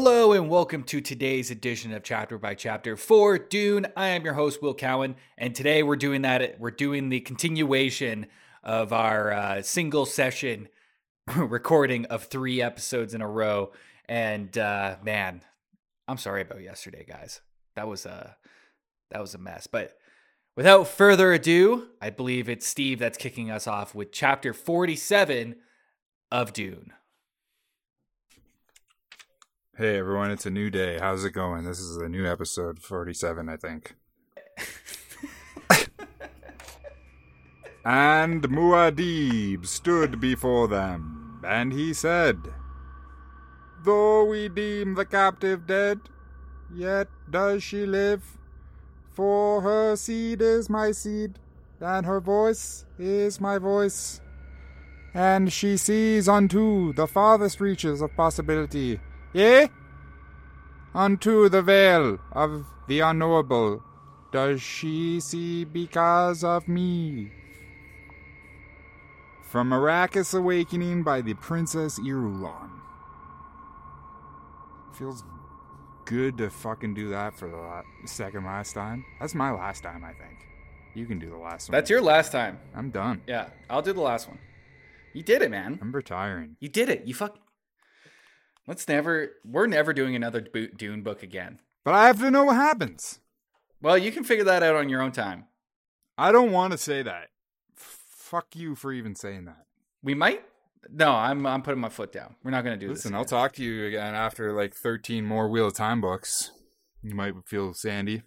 Hello and welcome to today's edition of Chapter by Chapter for Dune. I am your host Will Cowan, and today we're doing that. We're doing the continuation of our uh, single session recording of three episodes in a row. And uh, man, I'm sorry about yesterday, guys. That was a that was a mess. But without further ado, I believe it's Steve that's kicking us off with Chapter 47 of Dune. Hey everyone, it's a new day. How's it going? This is a new episode 47, I think. and Muad'Dib stood before them, and he said, Though we deem the captive dead, yet does she live. For her seed is my seed, and her voice is my voice. And she sees unto the farthest reaches of possibility Yea? Unto the veil of the unknowable does she see because of me. From Arrakis Awakening by the Princess Irulan. Feels good to fucking do that for the second last time. That's my last time, I think. You can do the last one. That's your last time. I'm done. Yeah, I'll do the last one. You did it, man. I'm retiring. You did it. You fuck. Let's never. We're never doing another Dune book again. But I have to know what happens. Well, you can figure that out on your own time. I don't want to say that. Fuck you for even saying that. We might. No, I'm. I'm putting my foot down. We're not going to do Listen, this. Listen, I'll talk to you again after like 13 more Wheel of Time books. You might feel sandy.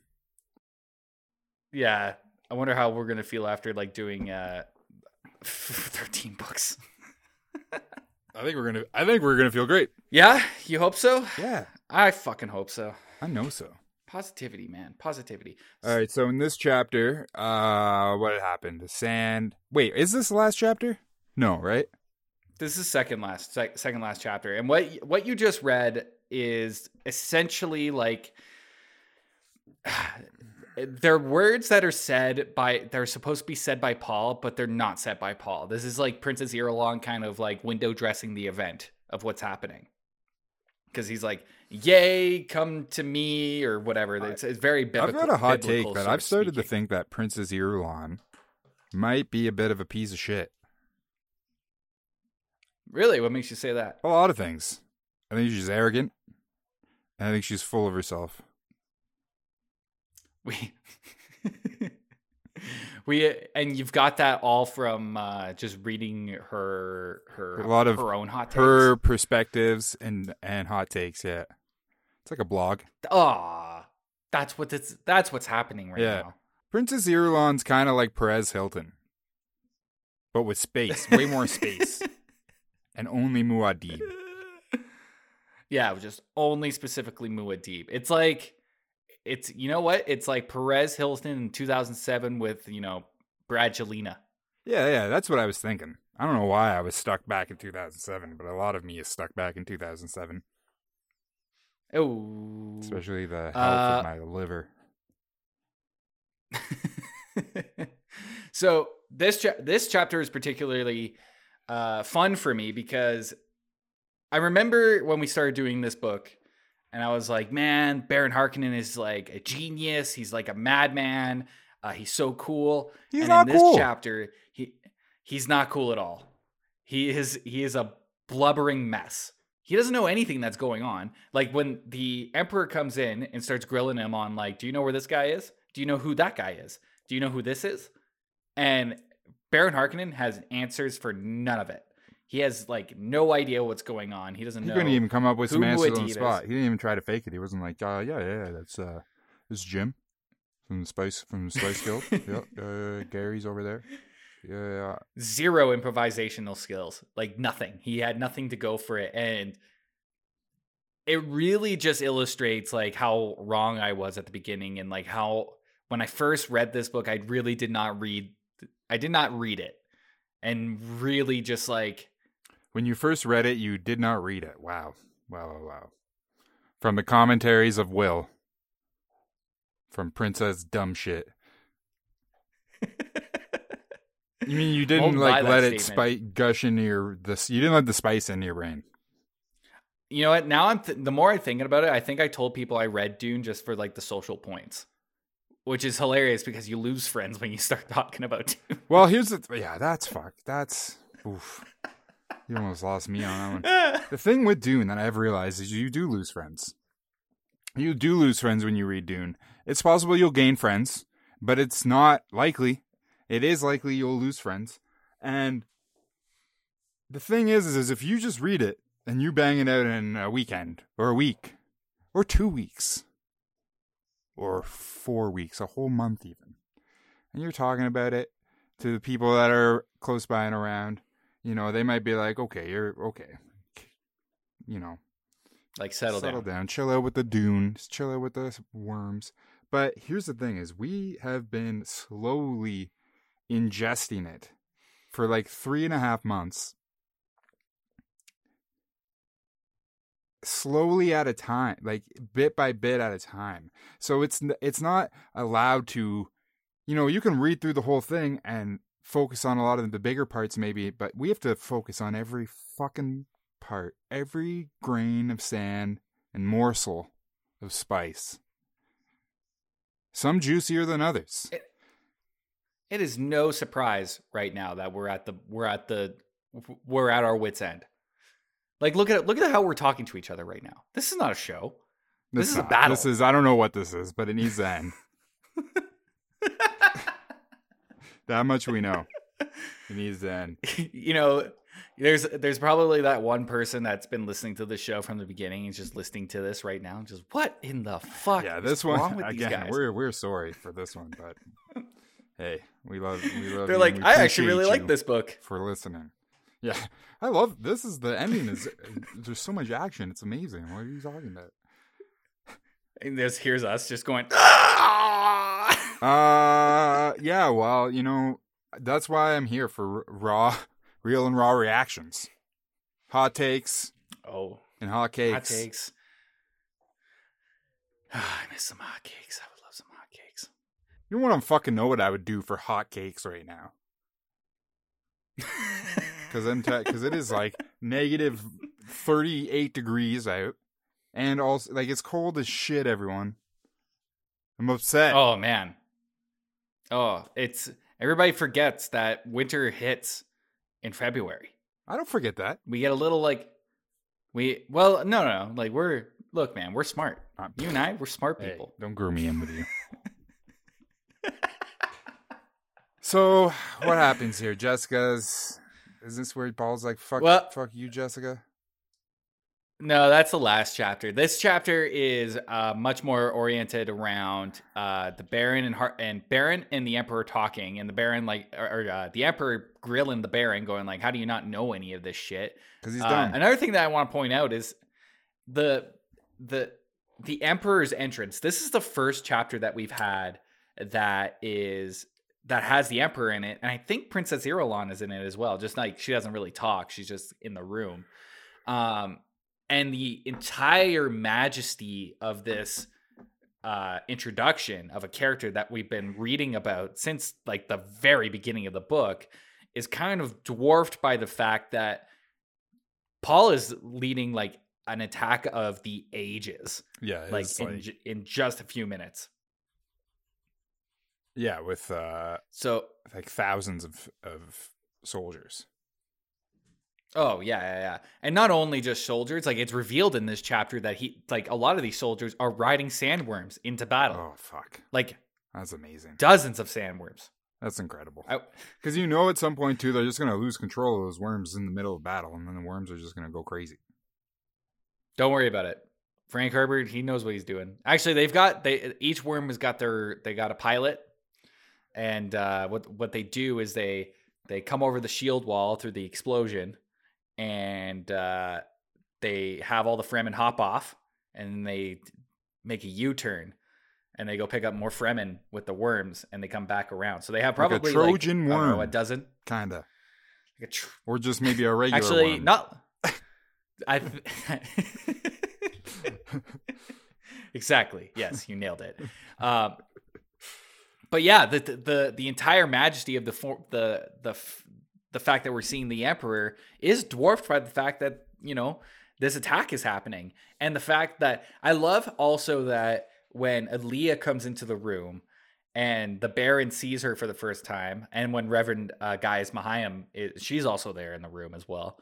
Yeah, I wonder how we're going to feel after like doing uh, thirteen books. I think we're gonna. I think we're gonna feel great. Yeah, you hope so. Yeah, I fucking hope so. I know so. Positivity, man. Positivity. All right. So in this chapter, uh, what happened? The sand. Wait, is this the last chapter? No, right? This is second last sec- second last chapter, and what what you just read is essentially like they're words that are said by they're supposed to be said by Paul, but they're not said by Paul. This is like Princess Irulan kind of like window dressing the event of what's happening. Because he's like, "Yay, come to me" or whatever. It's, it's very biblical. I've got a hot take, but I've started to think that Princess Irulan might be a bit of a piece of shit. Really, what makes you say that? A lot of things. I think she's arrogant. And I think she's full of herself. We we and you've got that all from uh, just reading her her A lot of her own hot takes. Her perspectives and and hot takes. Yeah, it's like a blog. Ah, that's what it's that's what's happening right Yeah. now. Princess Irulan's kind of like Perez Hilton, but with space, way more space, and only Muad'Dib. Yeah, just only specifically Muad'Dib. It's like it's you know what? It's like Perez Hilton in 2007 with you know Brad Jelena. Yeah, yeah, that's what I was thinking. I don't know why I was stuck back in 2007, but a lot of me is stuck back in 2007, Oh, especially the health Uh, of my liver. so this cha- this chapter is particularly uh, fun for me because I remember when we started doing this book, and I was like, "Man, Baron Harkonnen is like a genius. He's like a madman. Uh, he's so cool." He's and not in this cool. chapter, he he's not cool at all. He is he is a blubbering mess. He doesn't know anything that's going on. Like when the emperor comes in and starts grilling him on like, "Do you know where this guy is? Do you know who that guy is? Do you know who this is?" And Baron Harkonnen has answers for none of it. He has like no idea what's going on. He doesn't He know. couldn't even come up with some answers on the spot. He didn't even try to fake it. He wasn't like, uh, yeah, yeah, that's uh, this is Jim from the Spice from the Spice Guild. yep, uh, Gary's over there. Yeah, yeah, zero improvisational skills like nothing he had nothing to go for it and it really just illustrates like how wrong i was at the beginning and like how when i first read this book i really did not read i did not read it and really just like When you first read it, you did not read it. Wow, wow, wow, wow. From the commentaries of Will, from Princess Dumb Shit. You mean you didn't Won't like let it spite gush into your this? You didn't let the spice into your brain. you know what? Now I'm th- the more I'm thinking about it, I think I told people I read Dune just for like the social points, which is hilarious because you lose friends when you start talking about Dune. Well, here's the th- yeah, that's fuck. That's oof. You almost lost me on that one. The thing with Dune that I've realized is you do lose friends. You do lose friends when you read Dune. It's possible you'll gain friends, but it's not likely. It is likely you'll lose friends. And the thing is, is, is if you just read it and you bang it out in a weekend or a week or two weeks or four weeks, a whole month even, and you're talking about it to the people that are close by and around, you know, they might be like, okay, you're okay. You know, like settle, settle down. down, chill out with the dune, just chill out with the worms. But here's the thing: is we have been slowly ingesting it for like three and a half months, slowly at a time, like bit by bit at a time. So it's it's not allowed to, you know, you can read through the whole thing and focus on a lot of the bigger parts maybe, but we have to focus on every fucking part, every grain of sand and morsel of spice. Some juicier than others. It is no surprise right now that we're at the we're at the we're at our wits end. Like look at it, look at how we're talking to each other right now. This is not a show. This is a not- battle. This is I don't know what this is, but it needs to end. that much we know. It needs to end. you know, there's there's probably that one person that's been listening to the show from the beginning and just listening to this right now. Just what in the fuck? Yeah, is this wrong one again. We're we're sorry for this one, but hey, we love we love. They're like, I actually really like this book. for listening. Yeah, I love this. Is the ending is there's so much action. It's amazing. What are you talking about? And there's here's us just going. "Ah!" Uh, yeah. Well, you know, that's why I'm here for r- raw, real and raw reactions, hot takes oh, and hot cakes. hot takes. I miss some hot cakes. I would love some hot cakes. You want to fucking know what I would do for hot cakes right now? Because I'm because it is like negative thirty eight degrees out, and also like it's cold as shit. Everyone, I'm upset. Oh man. Oh, it's everybody forgets that winter hits in February. I don't forget that. We get a little like we well, no, no, no. Like we're look, man, we're smart. I'm- You and I, we're smart Hey, people. don't groom me in with you. so what happens here, Jessica's? Is this where Paul's like, "Fuck, Well- fuck you, Jessica"? No, that's the last chapter. This chapter is uh, much more oriented around uh, the Baron and Har- and Baron and the Emperor talking, and the Baron like or, or, uh, the Emperor grilling the Baron, going like, "How do you not know any of this shit?" Because he's Uh, dumb. another thing that I want to point out is the the the Emperor's entrance. This is the first chapter that we've had that is that has the Emperor in it, and I think Princess Irulan is in it as well. Just like she doesn't really talk; she's just in the room. Um, and the entire majesty of this uh, introduction of a character that we've been reading about since like the very beginning of the book is kind of dwarfed by the fact that Paul is leading like an attack of the ages, yeah, like it's in, in just a few minutes. yeah, with uh, So, like thousands of of soldiers. Oh yeah, yeah, yeah, and not only just soldiers, like it's revealed in this chapter that he, like a lot of these soldiers are riding sandworms into battle, Oh fuck, like that's amazing. dozens of sandworms. That's incredible. Because you know, at some point too, they're just gonna lose control of those worms in the middle of battle, and then the worms are just gonna go crazy. Don't worry about it. Frank Herbert, he knows what he's doing. Actually, they've got they each worm has got their they got a pilot, and uh, what what they do is they they come over the shield wall through the explosion, and uh, they have all the Fremen hop off, and they make a U turn, and they go pick up more Fremen with the worms, and they come back around. So they have Like a probably Trojan like, I don't know, a dozen. Kinda, Like a tr- or just maybe a regular. Actually, worm. not. I. exactly. Yes, you nailed it. Um, but yeah, the, the the entire majesty of the for, the the the fact that we're seeing the emperor is dwarfed by the fact that you know this attack is happening. And the fact that I love also that when Aaliyah comes into the room and the Baron sees her for the first time, and when Reverend uh, Gaius Mohiam, is, she's also there in the room as well.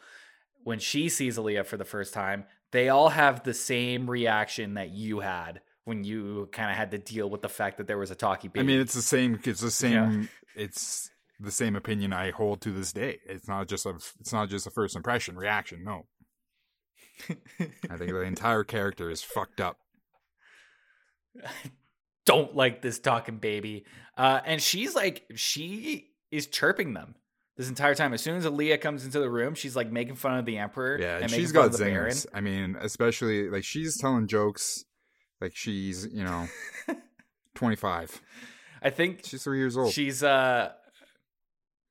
When she sees Aaliyah for the first time, they all have the same reaction that you had when you kind of had to deal with the fact that there was a talkie baby. I mean, it's the same. It's the same. It's the same opinion I hold to this day. It's not just a. It's not just a first impression reaction. No, I think the entire character is fucked up. don't like this talking baby. Uh, and she's like, she is chirping them this entire time. As soon as Aaliyah comes into the room, she's like making fun of the emperor. Yeah, and she's got of the Baron. zingers. I mean, especially like she's telling jokes, like she's you know twenty five. I think She's three years old. she's uh,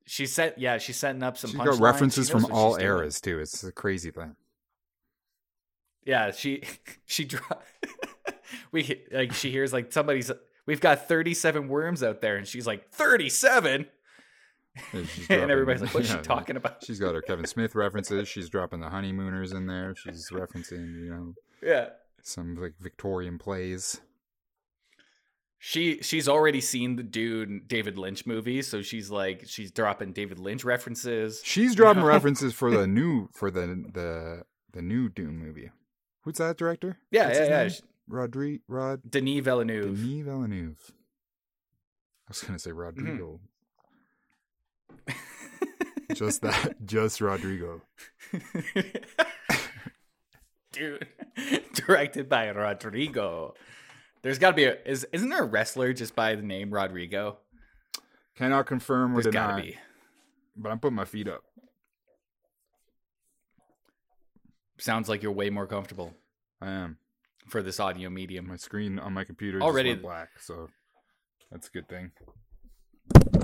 she's set. Yeah, she's setting up some. she's got references She from all she's doing. eras too. It's a crazy thing. Yeah, she she dro- we like she hears like somebody's. We've got thirty-seven worms out there, and she's like thirty-seven, And, and everybody's like, "What's yeah, she talking about?" She's got her Kevin Smith references. She's dropping the honeymooners in there. She's referencing, you know, Yeah, some like Victorian plays. She she's already seen the Dune David Lynch movie, so she's like she's dropping David Lynch references. She's dropping No. references for the new for the the the new Dune movie. Who's that director? Yeah, What's yeah, yeah. Rodri Rod Denis Villeneuve. Denis Villeneuve. I was gonna say Rodrigo. Mm-hmm. just that, just Rodrigo. Dune, directed by Rodrigo. There's got to be a is isn't there a wrestler just by the name Rodrigo? Cannot confirm or There's deny, to be. but I'm putting my feet up. Sounds like you're way more comfortable I am. for this audio medium. My screen on my computer Already- black, so that's a good thing.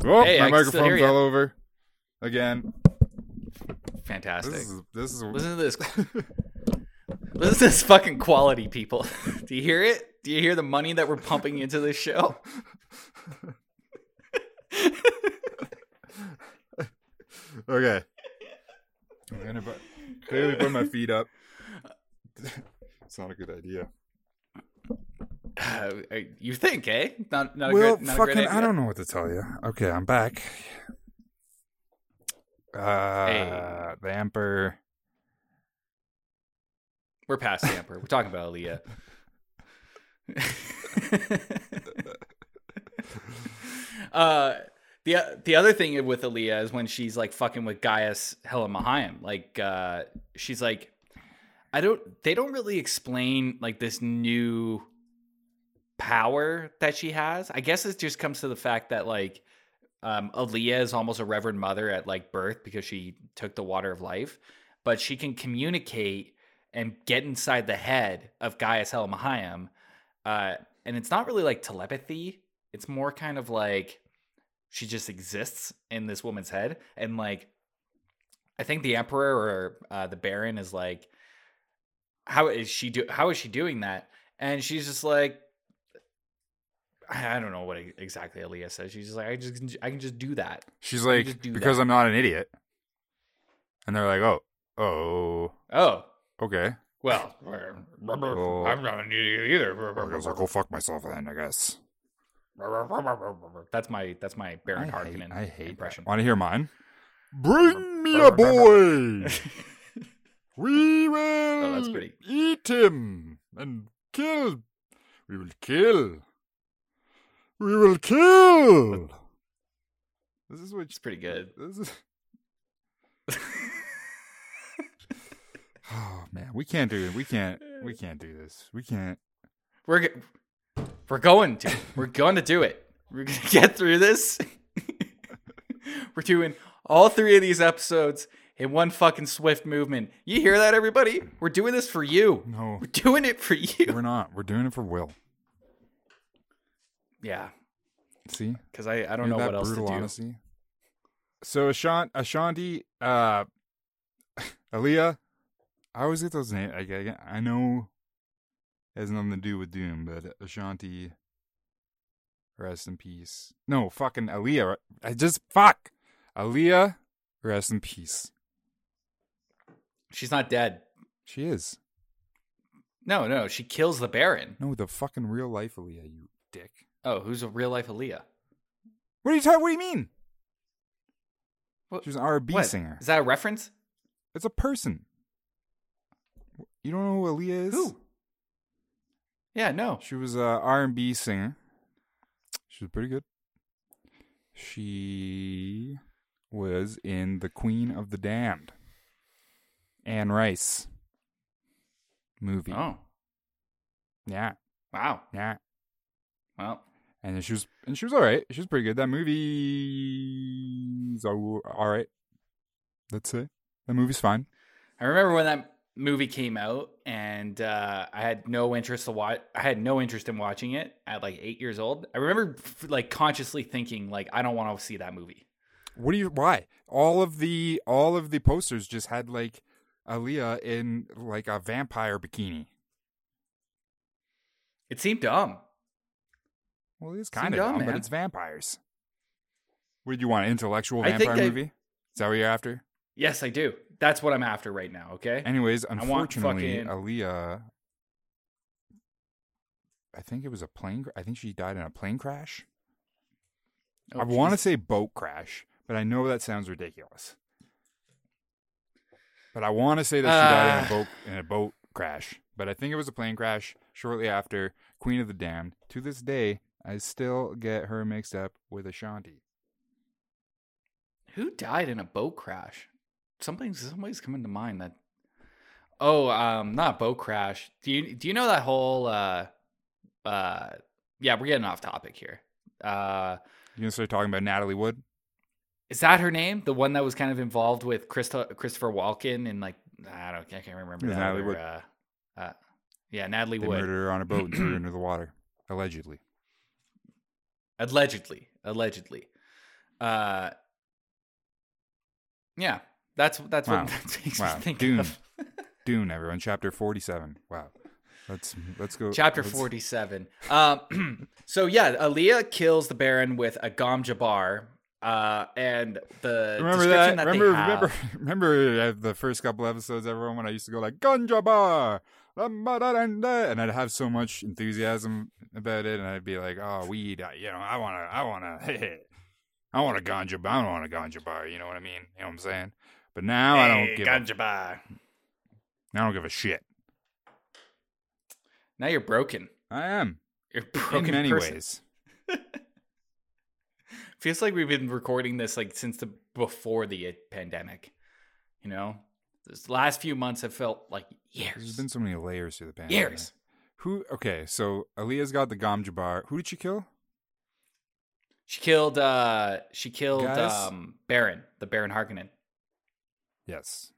Oh, Hey, my can still hear microphone fell over again. Fantastic. This is this is Listen to this. Listen to this fucking quality, people. Do you hear it? Do you hear the money that we're pumping into this show? okay. I'm gonna put, clearly put my feet up. it's not a good idea. Uh, you think, eh? Not, not well, a good, not a fucking, great I don't know what to tell you. Okay, I'm back. Uh, Hey. the emperor. We're past the emperor. We're talking about Aaliyah. uh, the the other thing with Aaliyah is when she's like fucking with Gaius Helen Mohiam. Like, uh, she's like, I don't. They don't really explain like this new power that she has. I guess it just comes to the fact that like um, Aaliyah is almost a reverend mother at like birth because she took the water of life, but she can communicate and get inside the head of Gaius Helen Mohiam. Uh, and it's not really like telepathy. It's more kind of like she just exists in this woman's head. And like, I think the emperor or uh, the baron is like, how is she do? How is she doing that? And she's just like, I don't know what exactly Aaliyah says. She's just like, I just, I can just do that. She's like, because that. I'm not an idiot. And they're like, oh, oh, Oh, okay. Well, Oh. I'm not an idiot I guess I'll go fuck myself then, I guess. That's my that's my Baron I hate, Harkonnen I hate impression. Want to hear mine? Bring me a boy. We will Oh, that's pretty- eat him and kill. We will kill. We will kill. This is what. It's pretty good. This is. Oh man, we can't do it. We can't. We can't do this. We can't. We're g- we're going to we're going to do it. We're gonna get through this. we're doing all three of these episodes in one fucking swift movement. You hear that, everybody? We're doing this for you. No, We're doing it for you. we're not. We're doing it for Will. Yeah, See. because I I don't Hear know what else to do. honesty? So Ashanti, Ashanti, uh, Aaliyah, I always get those names. I, I, I know it has nothing to do with Dune, but Ashanti, rest in peace. No, fucking Aaliyah. I just fuck Aaliyah, rest in peace. She's not dead. She is. No, no, she kills the Baron. No, the fucking real life Aaliyah, you dick. Oh, who's a real life Aaliyah? What are you talking? What do you mean? What- She was an R&B What? singer. Is that a reference? It's a person. You don't know who Aaliyah is? Who? Yeah, no. She was a R&B singer. She was pretty good. She was in The Queen of the Damned. Anne Rice movie. Oh, Yeah, wow. yeah. Well, And she was and she was all right. She was pretty good. That movie's all all right. Let's say that movie's fine. I remember when that movie came out, and uh, I had no interest to watch. I had no interest in watching it at like eight years old. I remember like consciously thinking like I don't want to see that movie. What do you? Why? All of the all of the posters just had like Aaliyah in like a vampire bikini. It seemed dumb. Well, it's kind of dumb, dumb, but it's vampires. What did you want? An intellectual I vampire I- movie? Is that what you're after? Yes, I do. That's what I'm after right now. Okay. Anyways, unfortunately, fucking- Aaliyah. I think it was a plane. I think she died in a plane crash. Oh, I want to say boat crash, but I know that sounds ridiculous. But I want to say that she died in Uh. a boat in a boat crash. But I think it was a plane crash shortly after Queen of the Damned. To this day, I still get her mixed up with Ashanti. Who died in a boat crash? Something's somebody's coming to mind that. Oh, um, not boat crash. Do you do you know that whole? uh uh Yeah, we're getting off topic here. Uh You gonna start talking about Natalie Wood? Is that her name? The one that was kind of involved with Christo- Christopher Walken and like I don't I can't remember that. Natalie or, Wood. Uh, uh, yeah, Natalie They Wood. murdered her on a boat and threw her into the water, allegedly. Allegedly, allegedly. Uh, yeah, that's that's Wow. what that makes Wow. me think Dune. of. Dune, everyone, chapter forty-seven. Wow, let's let's go. Chapter let's- forty-seven. Um, so yeah, Aaliyah kills the Baron with a Gom Jabbar. Uh, and the Remember description that? that, remember, they have, remember, remember uh, the first couple episodes, everyone, when I used to go like Ganja Bar, and I'd have so much enthusiasm about it, and I'd be like, "Oh, weed, I- you know, I wanna, I wanna, I want a ganja bar, I don't want a ganja bar." You know what I mean? You know what I'm saying? But now I don't give, Gom a, Jabbar. I don't give a shit. Now you're broken. I am You're broken in many person. ways. Feels like we've been recording this like since the before the uh, pandemic. You know, this last few months have felt like years. There's been so many layers to the pandemic. years. Who? Okay, so Aaliyah's got the ganja bar. Who did she kill? She killed. uh She killed Guys? um Baron, the Baron Harkonnen. Yes,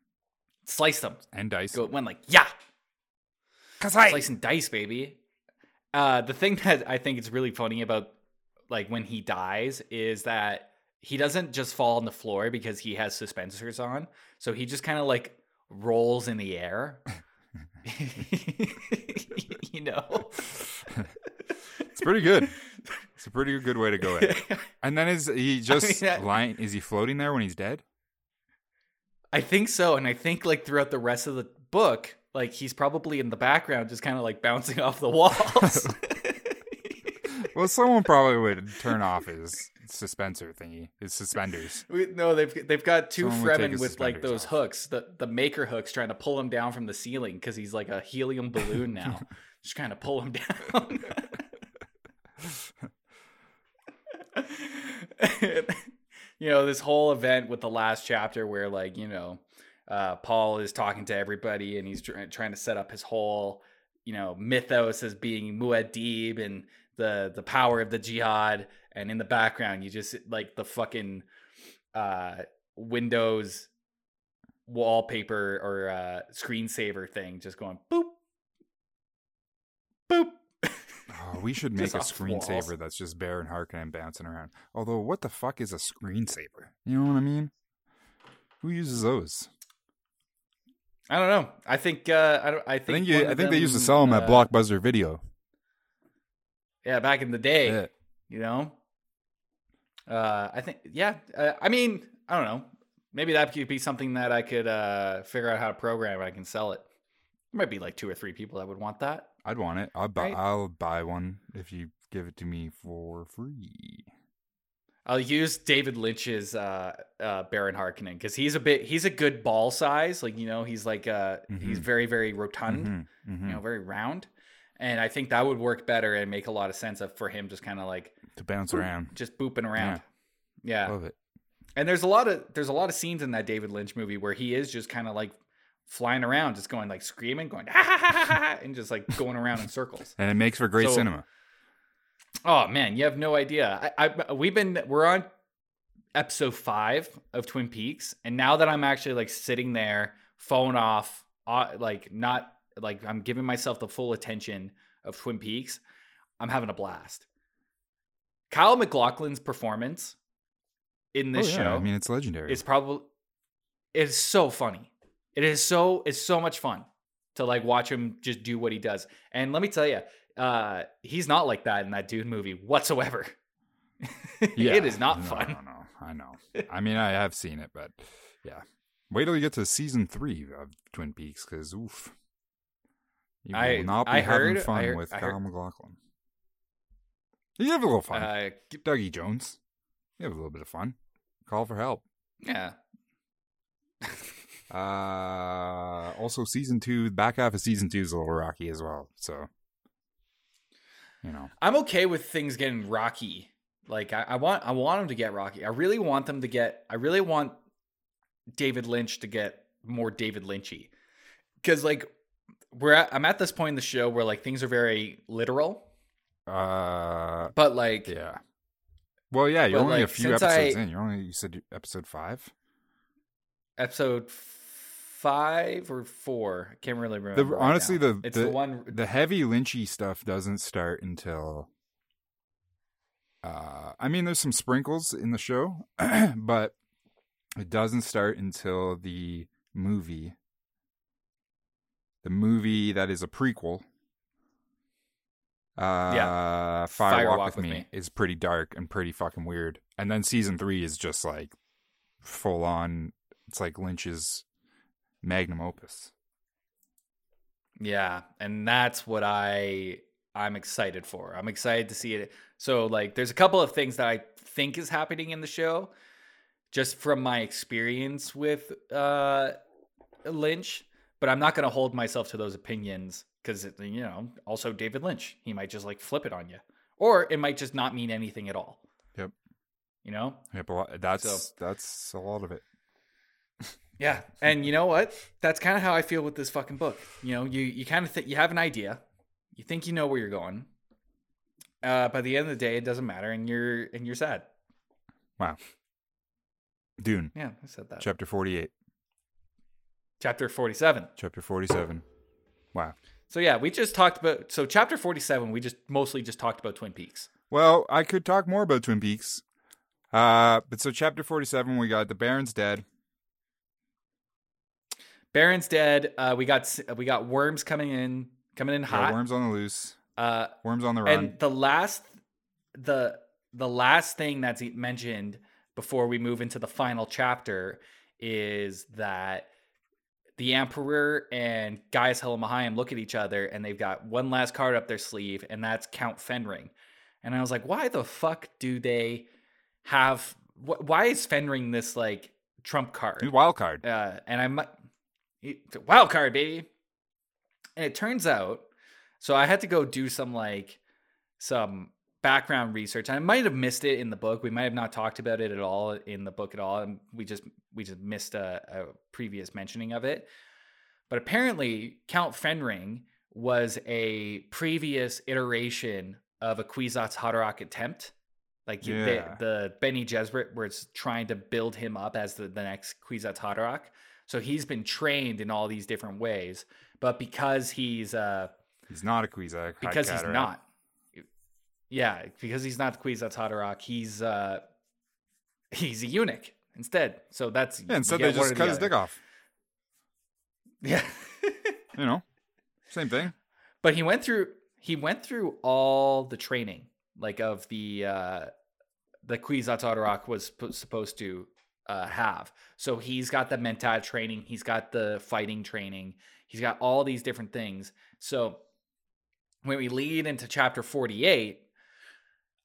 Slice them. and Dice. Go went like yeah, Cause I slice and dice, baby. Uh, the thing that I think is really funny about like when he dies is that he doesn't just fall on the floor because he has suspensors on. So he just kind of like rolls in the air. you know? It's pretty good. It's a pretty good way to go at it. And then is he just that- lying? Is he floating there when he's dead? I think so. And I think like throughout the rest of the book, like he's probably in the background just kind of like bouncing off the walls. Well, someone probably would turn off his suspensor thingy, his suspenders. We- No, they've they've got two Someone Fremen with like those off. hooks, the the maker hooks, trying to pull him down from the ceiling because he's like a helium balloon now. Just trying to pull him down. You know this whole event with the last chapter where like you know uh, Paul is talking to everybody and he's tr- trying to set up his whole you know mythos as being Muad'Dib and the the power of the jihad. And in the background you just like the fucking uh Windows wallpaper or uh screensaver thing just going boop Oh, we should make a off the walls. screensaver that's just Baron Harkonnen bouncing around. Although, what the fuck is a screensaver? You know what I mean? Who uses those? I don't know. I think uh I don't I I think think you, I think they used to sell them at uh, Blockbuster Video. Yeah, back in the day, Yeah. you know. Uh I think yeah, uh, I mean, I don't know. Maybe that could be something that I could uh figure out how to program. I can sell it. There might be like two or three people that would want that. I'd want it. I'll buy. Right. I'll buy one if you give it to me for free. I'll use David Lynch's uh, uh, Baron Harkonnen because he's a bit he's a good ball size. Like you know, he's like uh he's Mhm. very very rotund, Mhm, mhm. you know, very round, and I think that would work better and make a lot of sense of for him just kind of like to bounce around. just booping around. Yeah. Love it. And there's a lot of there's a lot of scenes in that David Lynch movie where he is just kind of like flying around, just going like screaming, going ha ha ha ha, and just like going around in circles. And it makes for great So- cinema. Oh man, you have no idea. I, I we've been we're on episode five of Twin Peaks, and now that I'm actually like sitting there, phone off, uh, like not like I'm giving myself the full attention of Twin Peaks, I'm having a blast. Kyle MacLachlan's performance in this oh, yeah. show I mean, it's legendary. It's probably it is so funny. It is so it's so much fun to like watch him just do what he does. And let me tell you, uh, he's not like that in that Dune movie whatsoever. Yeah. it is not No, fun. No, no, I know. I mean, I have seen it, but yeah. Wait till you get to season three of Twin Peaks, because oof, you I- will not be I having heard- fun heard- with I Kyle MacLachlan. You have a little fun. Uh, Dougie Jones, you have a little bit of fun. Call for help. yeah. Uh, also, season two, back half of season two is a little rocky as well. So, you know, I'm okay with things getting rocky. Like I, I want I want them to get rocky. I really want them to get I really want David Lynch to get more David Lynchy. Cause like we're at, I'm at this point in the show where like things are very literal. uh, But like yeah. Well, yeah, you're only a few episodes I- in. You're only you said episode five. episode five or four. I can't really remember. The, right honestly, now. the it's the, the, one. the heavy Lynchy stuff doesn't start until. Uh, I mean, there's some sprinkles in the show, but it doesn't start until the movie. The movie that is a prequel. Uh, Fire, Walk, with, me, is pretty dark and pretty fucking weird. And then season three is just like full on. It's like Lynch's magnum opus. Yeah, and that's what I I'm excited for. I'm excited to see it. So like there's a couple of things that I think is happening in the show just from my experience with uh Lynch, but I'm not going to hold myself to those opinions cuz you know, also David Lynch, he might just like flip it on you. Or it might just not mean anything at all. Yep. You know? Yep, that's So- that's a lot of it. Yeah, and you know what? That's kind of how I feel with this fucking book. You know, you you kind of think you have an idea, you think you know where you're going. Uh, by the end of the day, it doesn't matter, and you're and you're sad. Wow. Dune, Yeah, I said that. chapter 48, Chapter forty-seven. chapter 47. Wow. So yeah, we just talked about. So chapter forty-seven, we just mostly just talked about Twin Peaks. Well, I could talk more about Twin Peaks. Uh, but so chapter 47, we got the Baron's dead. Baron's dead. Uh, we got we got worms coming in, coming in hot. worms on the loose. Uh, Worms on the run. And the last the the last thing that's mentioned before we move into the final chapter is that the Emperor and Gaius Helen Mohiam look at each other and they've got one last card up their sleeve, and that's Count Fenring. And I was like, why the fuck do they have? Wh- why is Fenring this like trump card? Wild card. uh, and I might it's a wild card, baby. And it turns out, so I had to go do some like some background research. I might have missed it in the book. We might have not talked about it at all in the book at all, and we just we just missed a, a previous mentioning of it. But apparently, Count Fenring was a previous iteration of a Kwisatz Haderach attempt. Like the- Yeah. the, Bene Gesserit was trying to build him up as the, the next Kwisatz Haderach. So he's been trained in all these different ways, but because he's uh He's not a Quizak. because he's not, yeah, because he's not the Kwisatz Haderach, he's uh he's a eunuch instead. So that's Yeah, instead they just cut the his dick off. Yeah, You know, same thing. but he went through he went through all the training like of the uh the Kwisatz Haderach was sp- supposed to uh, have. So he's got the mental training, he's got the fighting training, he's got all these different things. So when we lead into chapter 48,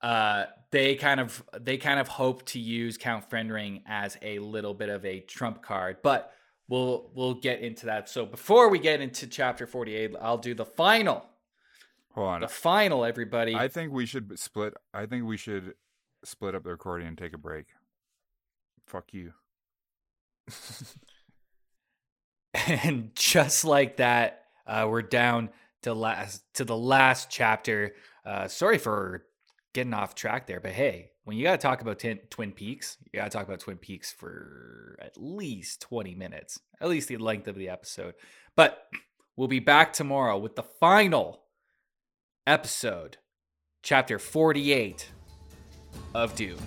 uh, they kind of they kind of hope to use Count Fenring as a little bit of a trump card, but we'll we'll get into that. So before we get into chapter 48, I'll do the final. Hold on. The final, everybody. I think we should split. I think we should split up the recording and take a break. Fuck you. and just like that, uh, we're down to last to the last chapter. Uh, sorry for getting off track there, but hey, when you got to talk about tin- Twin Peaks, you got to talk about Twin Peaks for at least 20 minutes, at least the length of the episode. But we'll be back tomorrow with the final episode, chapter 48 of Dune.